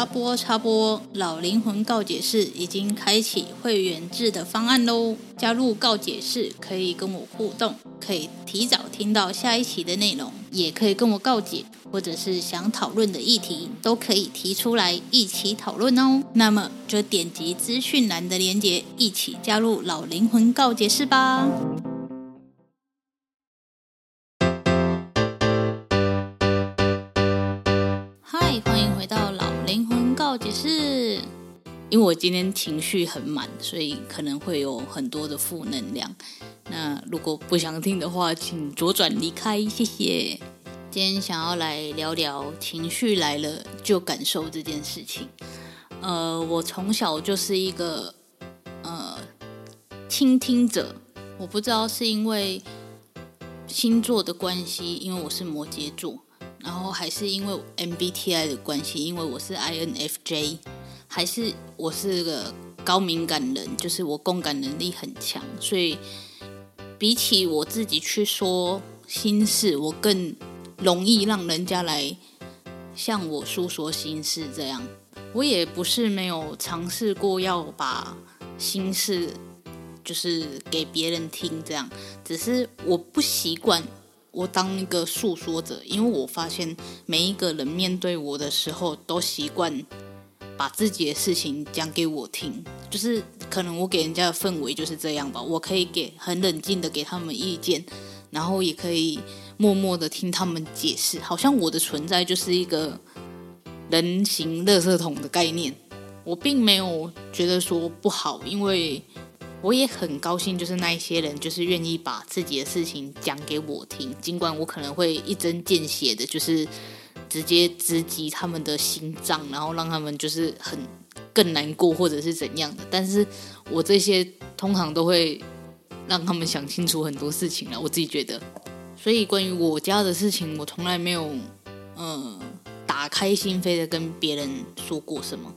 插播插播，老灵魂告解室已经开启会员制的方案喽！加入告解室可以跟我互动，可以提早听到下一期的内容，也可以跟我告解，或者是想讨论的议题都可以提出来一起讨论哦。那么就点击资讯栏的链接，一起加入老灵魂告解室吧！嗨，欢迎回到老灵魂。告解室，因为我今天情绪很满，所以可能会有很多的负能量。那如果不想听的话，请左转离开，谢谢。今天想要来聊聊情绪来了就感受这件事情。呃，我从小就是一个呃倾听者，我不知道是因为星座的关系，因为我是摩羯座。然后还是因为 MBTI 的关系，因为我是 INFJ，还是我是个高敏感人，就是我共感能力很强，所以比起我自己去说心事，我更容易让人家来向我诉说心事。这样，我也不是没有尝试过要把心事就是给别人听，这样，只是我不习惯。我当一个诉说者，因为我发现每一个人面对我的时候，都习惯把自己的事情讲给我听，就是可能我给人家的氛围就是这样吧。我可以给很冷静的给他们意见，然后也可以默默的听他们解释，好像我的存在就是一个人形垃圾桶的概念。我并没有觉得说不好，因为。我也很高兴，就是那一些人，就是愿意把自己的事情讲给我听，尽管我可能会一针见血的，就是直接直击他们的心脏，然后让他们就是很更难过，或者是怎样的。但是我这些通常都会让他们想清楚很多事情了，我自己觉得。所以关于我家的事情，我从来没有嗯打开心扉的跟别人说过什么。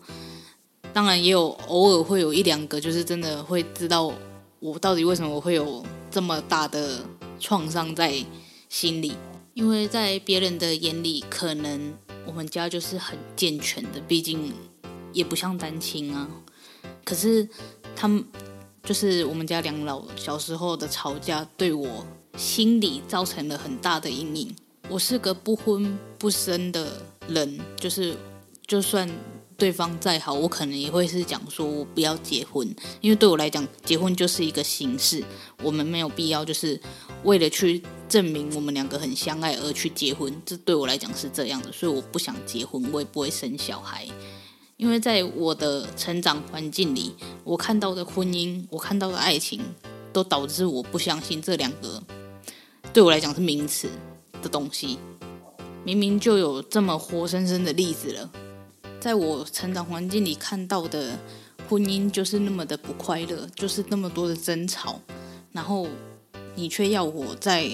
当然也有偶尔会有一两个，就是真的会知道我到底为什么会有这么大的创伤在心里，因为在别人的眼里，可能我们家就是很健全的，毕竟也不像单亲啊。可是他们就是我们家两老小时候的吵架，对我心里造成了很大的阴影。我是个不婚不生的人，就是就算。对方再好，我可能也会是讲说，我不要结婚，因为对我来讲，结婚就是一个形式，我们没有必要就是为了去证明我们两个很相爱而去结婚，这对我来讲是这样的，所以我不想结婚，我也不会生小孩，因为在我的成长环境里，我看到的婚姻，我看到的爱情，都导致我不相信这两个对我来讲是名词的东西，明明就有这么活生生的例子了。在我成长环境里看到的婚姻就是那么的不快乐，就是那么多的争吵，然后你却要我在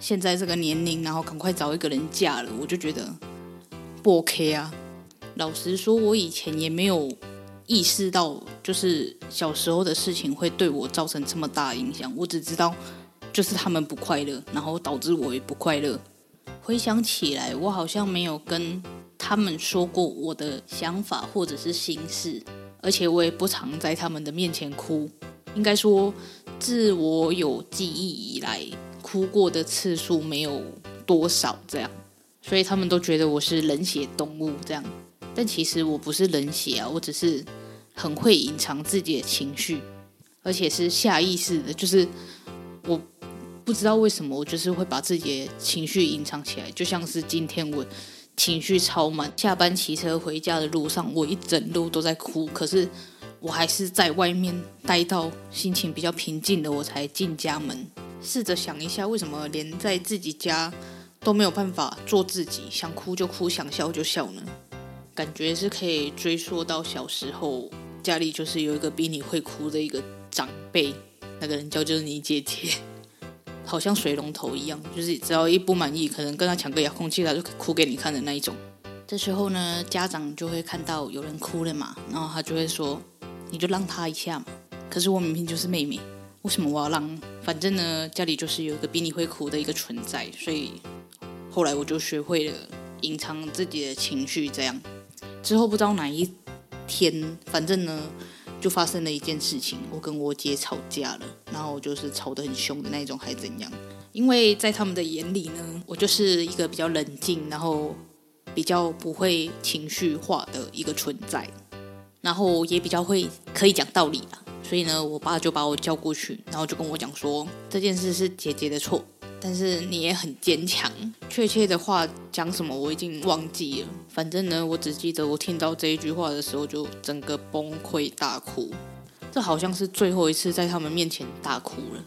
现在这个年龄，然后赶快找一个人嫁了，我就觉得不 OK 啊。老实说，我以前也没有意识到，就是小时候的事情会对我造成这么大影响。我只知道，就是他们不快乐，然后导致我也不快乐。回想起来，我好像没有跟。他们说过我的想法或者是心事，而且我也不常在他们的面前哭。应该说，自我有记忆以来，哭过的次数没有多少这样。所以他们都觉得我是冷血动物这样。但其实我不是冷血啊，我只是很会隐藏自己的情绪，而且是下意识的。就是我不知道为什么，我就是会把自己的情绪隐藏起来，就像是今天我情绪超满，下班骑车回家的路上，我一整路都在哭，可是我还是在外面待到心情比较平静的，我才进家门。试着想一下，为什么连在自己家都没有办法做自己，想哭就哭，想笑就笑呢？感觉是可以追溯到小时候，家里就是有一个比你会哭的一个长辈，那个人叫就是你姐姐，好像水龙头一样，就是只要一不满意，可能跟他抢个遥控器，他就哭给你看的那一种。这时候呢，家长就会看到有人哭了嘛，然后他就会说：“你就让他一下嘛。”可是我明明就是妹妹，为什么我要让？反正呢，家里就是有一个比你会哭的一个存在，所以后来我就学会了隐藏自己的情绪，这样。之后不知道哪一天，反正呢，就发生了一件事情，我跟我姐吵架了，然后就是吵得很凶的那种，还怎样？因为在他们的眼里呢，我就是一个比较冷静，然后比较不会情绪化的一个存在，然后也比较会可以讲道理啦。所以呢，我爸就把我叫过去，然后就跟我讲说，这件事是姐姐的错。但是你也很坚强，确切的话讲什么我已经忘记了。反正呢，我只记得我听到这一句话的时候就整个崩溃大哭。这好像是最后一次在他们面前大哭了。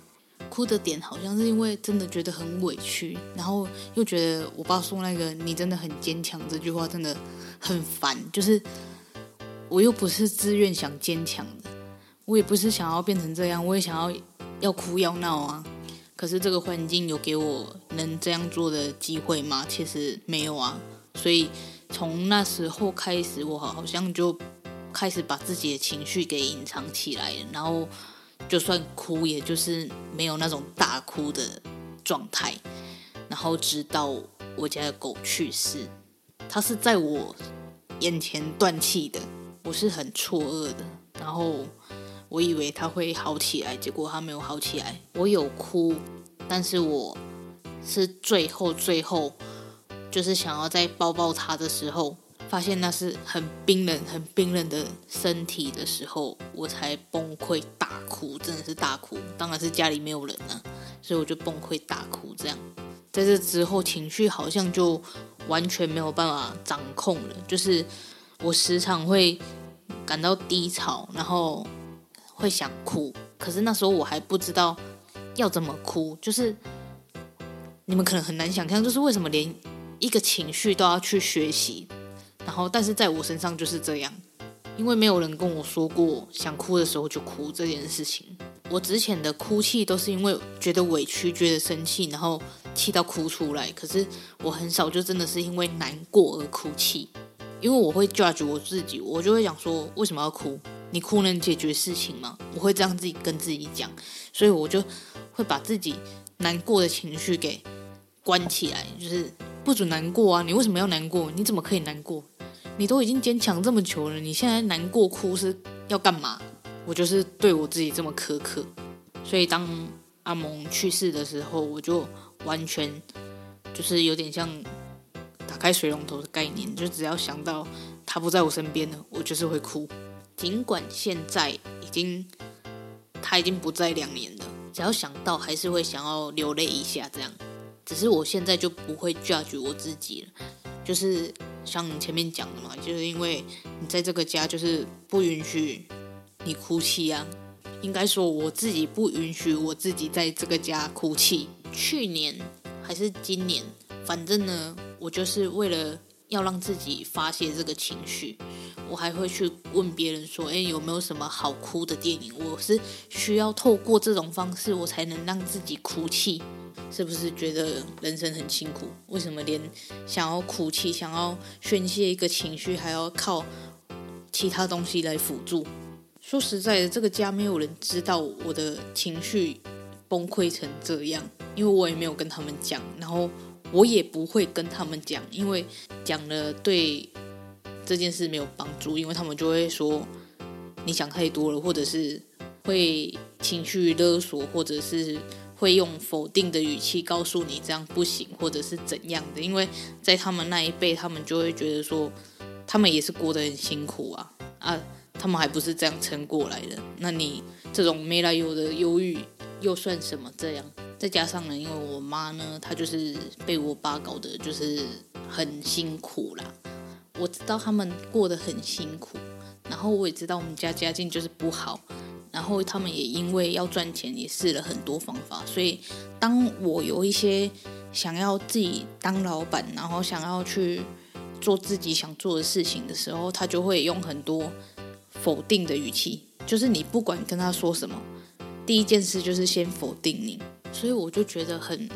哭的点好像是因为真的觉得很委屈，然后又觉得我爸说那个“你真的很坚强”这句话真的很烦。就是我又不是自愿想坚强的，我也不是想要变成这样，我也想要要哭要闹啊。可是这个环境有给我能这样做的机会吗？其实没有啊。所以从那时候开始，我好像就开始把自己的情绪给隐藏起来了。然后就算哭，也就是没有那种大哭的状态。然后直到我家的狗去世，它是在我眼前断气的，我是很错愕的。然后。我以为他会好起来，结果他没有好起来。我有哭，但是我是最后最后，就是想要再抱抱他的时候，发现那是很冰冷、很冰冷的身体的时候，我才崩溃大哭，真的是大哭。当然是家里没有人了，所以我就崩溃大哭。这样，在这之后，情绪好像就完全没有办法掌控了，就是我时常会感到低潮，然后。会想哭，可是那时候我还不知道要怎么哭，就是你们可能很难想象，就是为什么连一个情绪都要去学习，然后但是在我身上就是这样，因为没有人跟我说过想哭的时候就哭这件事情。我之前的哭泣都是因为觉得委屈、觉得生气，然后气到哭出来。可是我很少就真的是因为难过而哭泣，因为我会 judge 我自己，我就会想说为什么要哭。你哭能解决事情吗？我会这样自己跟自己讲，所以我就会把自己难过的情绪给关起来，就是不准难过啊！你为什么要难过？你怎么可以难过？你都已经坚强这么久了，你现在难过哭是要干嘛？我就是对我自己这么苛刻，所以当阿蒙去世的时候，我就完全就是有点像打开水龙头的概念，就只要想到他不在我身边了，我就是会哭。尽管现在已经，他已经不在两年了，只要想到还是会想要流泪一下，这样。只是我现在就不会 judge 我自己了，就是像前面讲的嘛，就是因为你在这个家就是不允许你哭泣啊。应该说我自己不允许我自己在这个家哭泣。去年还是今年，反正呢，我就是为了要让自己发泄这个情绪。我还会去问别人说：“诶，有没有什么好哭的电影？”我是需要透过这种方式，我才能让自己哭泣。是不是觉得人生很辛苦？为什么连想要哭泣、想要宣泄一个情绪，还要靠其他东西来辅助？说实在的，这个家没有人知道我的情绪崩溃成这样，因为我也没有跟他们讲，然后我也不会跟他们讲，因为讲了对。这件事没有帮助，因为他们就会说你想太多了，或者是会情绪勒索，或者是会用否定的语气告诉你这样不行，或者是怎样的。因为在他们那一辈，他们就会觉得说，他们也是过得很辛苦啊啊，他们还不是这样撑过来的。那你这种没来由的忧郁，又算什么这样？再加上呢，因为我妈呢，她就是被我爸搞得就是很辛苦啦。我知道他们过得很辛苦，然后我也知道我们家家境就是不好，然后他们也因为要赚钱，也试了很多方法。所以，当我有一些想要自己当老板，然后想要去做自己想做的事情的时候，他就会用很多否定的语气，就是你不管跟他说什么，第一件事就是先否定你。所以我就觉得很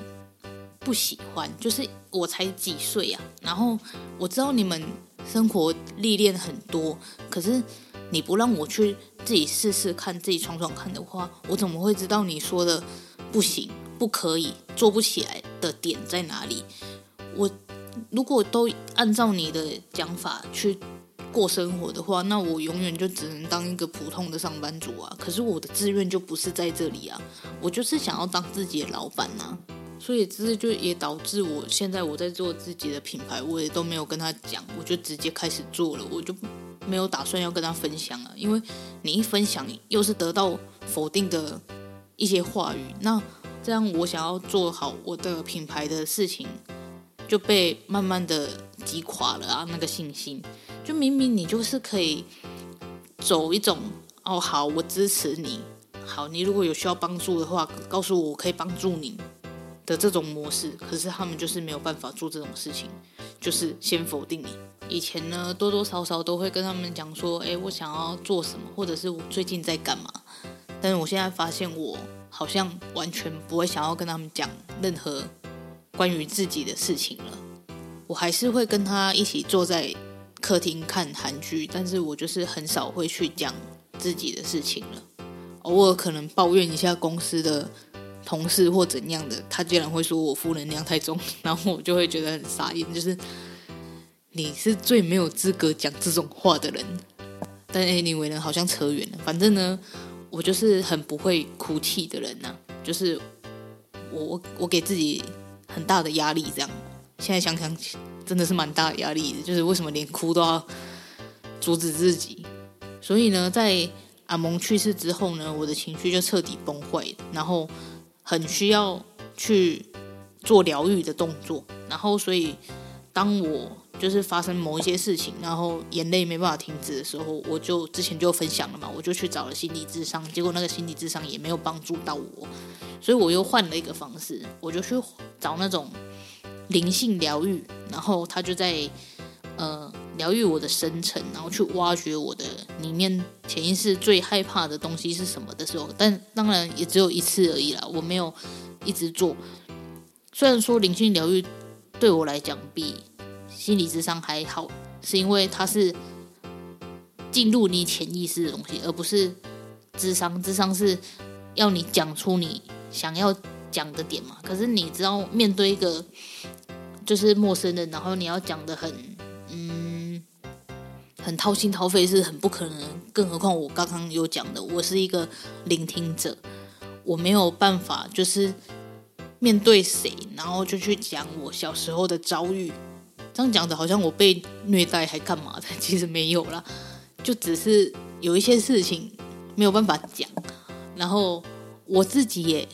不喜欢，就是我才几岁呀，然后我知道你们生活历练很多，可是你不让我去自己试试看，自己闯闯看的话，我怎么会知道你说的不行、不可以、做不起来的点在哪里？我如果都按照你的讲法去过生活的话，那我永远就只能当一个普通的上班族啊！可是我的志愿就不是在这里啊，我就是想要当自己的老板呐。所以这就也导致我现在我在做自己的品牌，我也都没有跟他讲，我就直接开始做了，我就没有打算要跟他分享了，因为你一分享又是得到否定的一些话语，那这样我想要做好我的品牌的事情就被慢慢的击垮了啊，那个信心。就明明你就是可以走一种哦，好，我支持你，好，你如果有需要帮助的话，告诉我，我可以帮助你的这种模式。可是他们就是没有办法做这种事情，就是先否定你。以前呢，多多少少都会跟他们讲说，诶，我想要做什么，或者是我最近在干嘛。但是我现在发现，我好像完全不会想要跟他们讲任何关于自己的事情了。我还是会跟他一起坐在。客厅看韩剧，但是我就是很少会去讲自己的事情了。偶尔可能抱怨一下公司的同事或怎样的，他竟然会说我负能量太重，然后我就会觉得很傻眼。就是你是最没有资格讲这种话的人。但 anyway 呢，好像扯远了。反正呢，我就是很不会哭泣的人呐、就是我我我给自己很大的压力，这样。现在想想，真的是蛮大的压力的。就是为什么连哭都要阻止自己？所以呢，在阿蒙去世之后呢，我的情绪就彻底崩坏，然后很需要去做疗愈的动作。然后，所以当我就是发生某一些事情，然后眼泪没办法停止的时候，我就之前就分享了嘛，我就去找了心理智商，结果那个心理智商也没有帮助到我，所以我又换了一个方式，我就去找那种。灵性疗愈，然后他就在呃疗愈我的深层，然后去挖掘我的里面潜意识最害怕的东西是什么的时候，但当然也只有一次而已啦，我没有一直做。虽然说灵性疗愈对我来讲比心理智商还好，是因为它是进入你潜意识的东西，而不是智商。智商是要你讲出你想要讲的点嘛，可是你知道面对一个就是陌生人，然后你要讲的很很掏心掏肺是很不可能，更何况我刚刚有讲的，我是一个聆听者，我没有办法就是面对谁，然后就去讲我小时候的遭遇，这样讲的好像我被虐待还干嘛的，其实没有啦，就只是有一些事情没有办法讲，然后我自己也。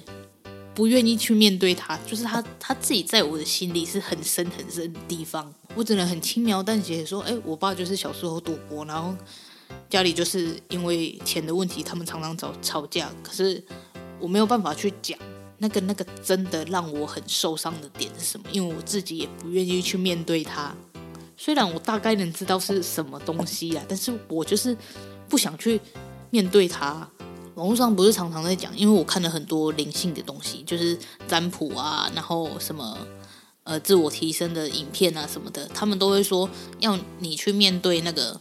不愿意去面对他，就是他他自己在我的心里是很深很深的地方。我只能很轻描淡写说，哎，我爸就是小时候赌博，然后家里就是因为钱的问题，他们常常吵吵架。可是我没有办法去讲那个那个真的让我很受伤的点是什么，因为我自己也不愿意去面对他。虽然我大概能知道是什么东西啊，但是我就是不想去面对他。网络上不是常常在讲，因为我看了很多灵性的东西，就是占卜啊，然后什么呃自我提升的影片啊什么的，他们都会说要你去面对那个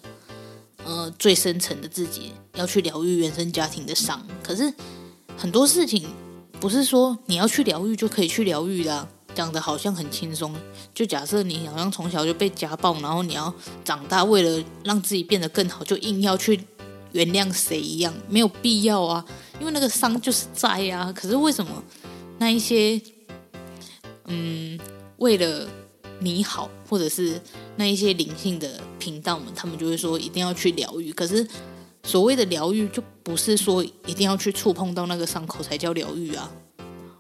呃最深层的自己，要去疗愈原生家庭的伤。可是很多事情不是说你要去疗愈就可以去疗愈的，讲的好像很轻松。就假设你好像从小就被家暴，然后你要长大为了让自己变得更好，就硬要去。原谅谁一样没有必要啊，因为那个伤就是在啊。可是为什么那一些嗯，为了你好，或者是那一些灵性的频道们，他们就会说一定要去疗愈。可是所谓的疗愈，就不是说一定要去触碰到那个伤口才叫疗愈啊。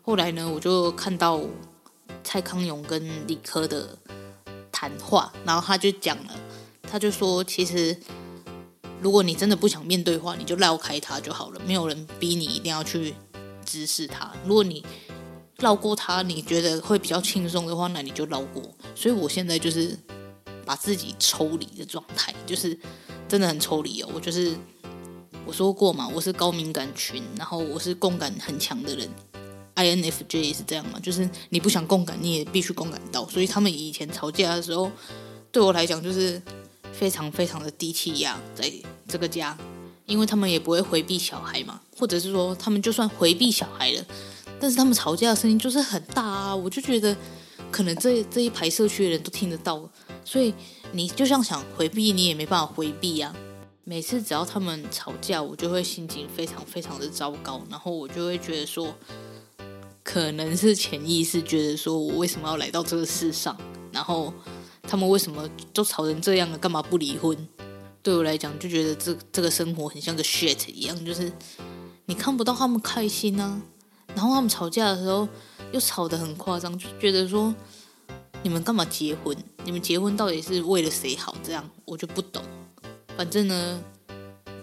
后来呢，我就看到蔡康永跟理科的谈话，然后他就讲了，他就说，其实如果你真的不想面对的话，你就绕开他就好了，没有人逼你一定要去直视他。如果你绕过他，你觉得会比较轻松的话，那你就绕过。所以我现在就是把自己抽离的状态，就是真的很抽离哦。我就是我说过嘛，我是高敏感群，然后我是共感很强的人，INFJ 也是这样嘛，就是你不想共感，你也必须共感到。所以他们以前吵架的时候，对我来讲就是非常非常的低气压，在这个家，因为他们也不会回避小孩嘛，或者是说他们就算回避小孩了。但是他们吵架的声音就是很大啊，我就觉得可能这这一排社区的人都听得到，所以你就像想回避，你也没办法回避啊。每次只要他们吵架，我就会心情非常非常的糟糕，然后我就会觉得说，可能是潜意识觉得说我为什么要来到这个世上，然后他们为什么都吵成这样了，干嘛不离婚？对我来讲，就觉得这这个生活很像个 shit 一样，就是你看不到他们开心啊。然后他们吵架的时候又吵得很夸张，就觉得说你们干嘛结婚？你们结婚到底是为了谁好？这样我就不懂。反正呢，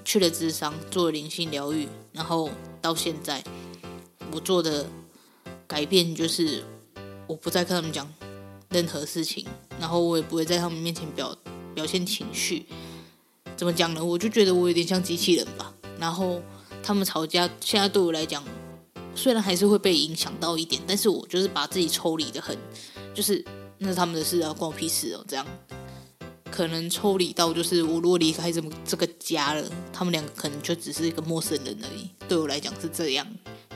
去了智商，做了灵性疗愈，然后到现在我做的改变就是我不再跟他们讲任何事情，然后我也不会在他们面前表表现情绪。怎么讲呢？我就觉得我有点像机器人吧。然后他们吵架，现在对我来讲。虽然还是会被影响到一点，但是我就是把自己抽离得很，就是那是他们的事啊，关我屁事哦。这样可能抽离到就是我如果离开这么这个家了，他们两个可能就只是一个陌生人而已。对我来讲是这样。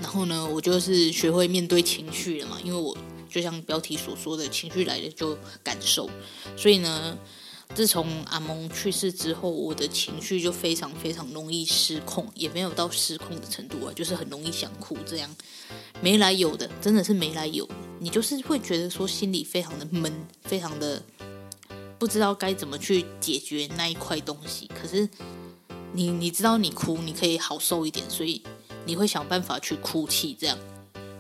然后呢，我就是学会面对情绪了嘛，因为我就像标题所说的，情绪来了就感受，所以呢。自从阿蒙去世之后，我的情绪就非常非常容易失控，也没有到失控的程度啊，就是很容易想哭这样，没来由的，真的是没来由。你就是会觉得说心里非常的闷，非常的不知道该怎么去解决那一块东西。可是你你知道你哭你可以好受一点，所以你会想办法去哭泣这样。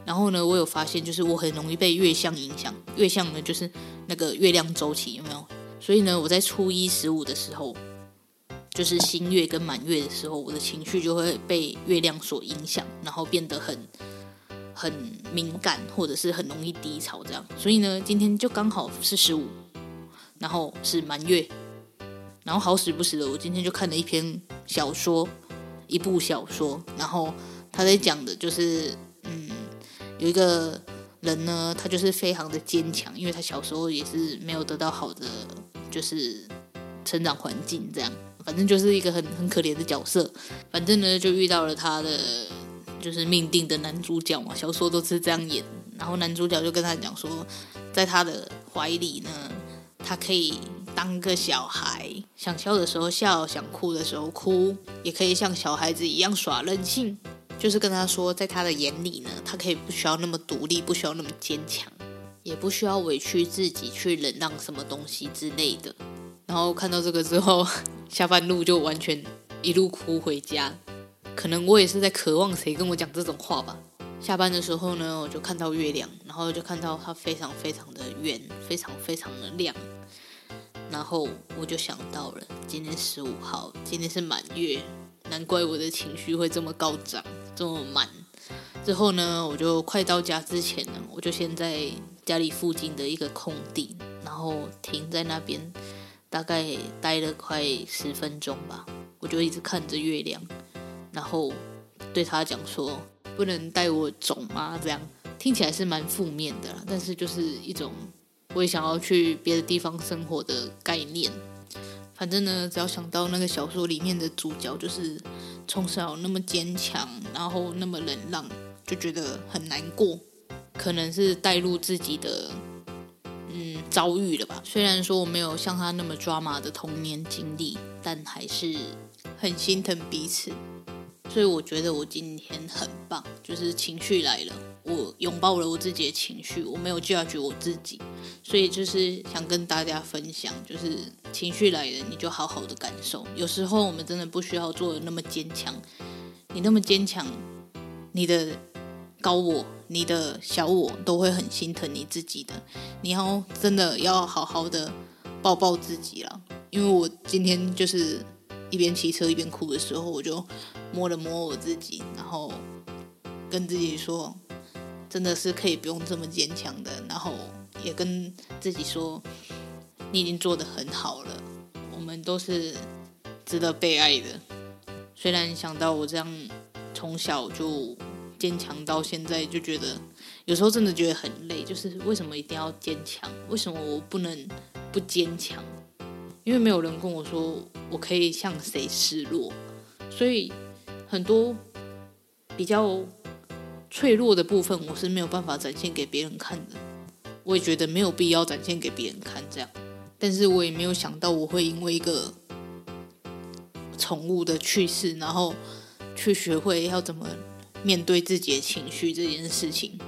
然后呢，我有发现就是我很容易被月相影响，月相呢就是那个月亮周期有没有？所以呢，我在初一十五的时候，就是新月跟满月的时候，我的情绪就会被月亮所影响，然后变得很很敏感，或者是很容易低潮这样。所以呢，今天就刚好是十五，然后是满月，然后好死不死的，我今天就看了一篇小说，一部小说，然后他在讲的就是，嗯，有一个人呢，他就是非常的坚强，因为他小时候也是没有得到好的。就是成长环境这样，反正就是一个很很可怜的角色。反正呢，就遇到了他的就是命定的男主角嘛，小说都是这样演。然后男主角就跟他讲说，在他的怀里呢，他可以当个小孩，想笑的时候笑，想哭的时候哭，也可以像小孩子一样耍任性。就是跟他说，在他的眼里呢，他可以不需要那么独立，不需要那么坚强。也不需要委屈自己去忍让什么东西之类的。然后看到这个之后，下班路就完全一路哭回家。可能我也是在渴望谁跟我讲这种话吧。下班的时候呢，我就看到月亮，然后就看到它非常非常的圆，非常非常的亮。然后我就想到了，今天十五号，今天是满月，难怪我的情绪会这么高涨，这么满。之后呢，我就快到家之前呢，我就先在家里附近的一个空地，然后停在那边，大概待了快十分钟吧。我就一直看着月亮，然后对他讲说：“不能带我走吗？”这样听起来是蛮负面的啦，但是就是一种我也想要去别的地方生活的概念。反正呢，只要想到那个小说里面的主角，就是从小那么坚强，然后那么忍让。就觉得很难过，可能是带入自己的嗯遭遇了吧。虽然说我没有像他那么抓马的童年经历，但还是很心疼彼此。所以我觉得我今天很棒，就是情绪来了，我拥抱了我自己的情绪，我没有拒绝我自己，所以就是想跟大家分享，就是情绪来了，你就好好的感受。有时候我们真的不需要做的那么坚强，你那么坚强，你的高我、你的小我都会很心疼你自己的。你要真的要好好的抱抱自己了，因为我今天就是一边骑车一边哭的时候，我就。摸了摸我自己，然后跟自己说，真的是可以不用这么坚强的。然后也跟自己说，你已经做得很好了。我们都是值得被爱的。虽然想到我这样从小就坚强到现在，就觉得有时候真的觉得很累。就是为什么一定要坚强？为什么我不能不坚强？因为没有人跟我说我可以向谁示弱，所以。很多比较脆弱的部分，我是没有办法展现给别人看的。我也觉得没有必要展现给别人看，这样。但是我也没有想到我会因为一个宠物的去世，然后去学会要怎么面对自己的情绪这件事情。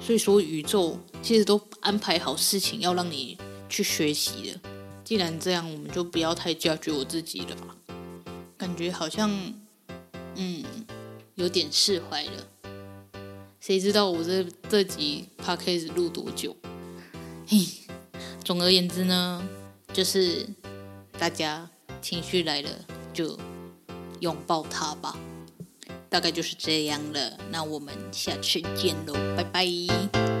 所以说，宇宙其实都安排好事情要让你去学习的。既然这样，我们就不要太焦虑我自己了吧。感觉好像。嗯，有点释怀了。谁知道我这这集 podcast 录多久？嘿，总而言之呢，就是大家情绪来了就拥抱它吧，大概就是这样了。那我们下次见喽，拜拜。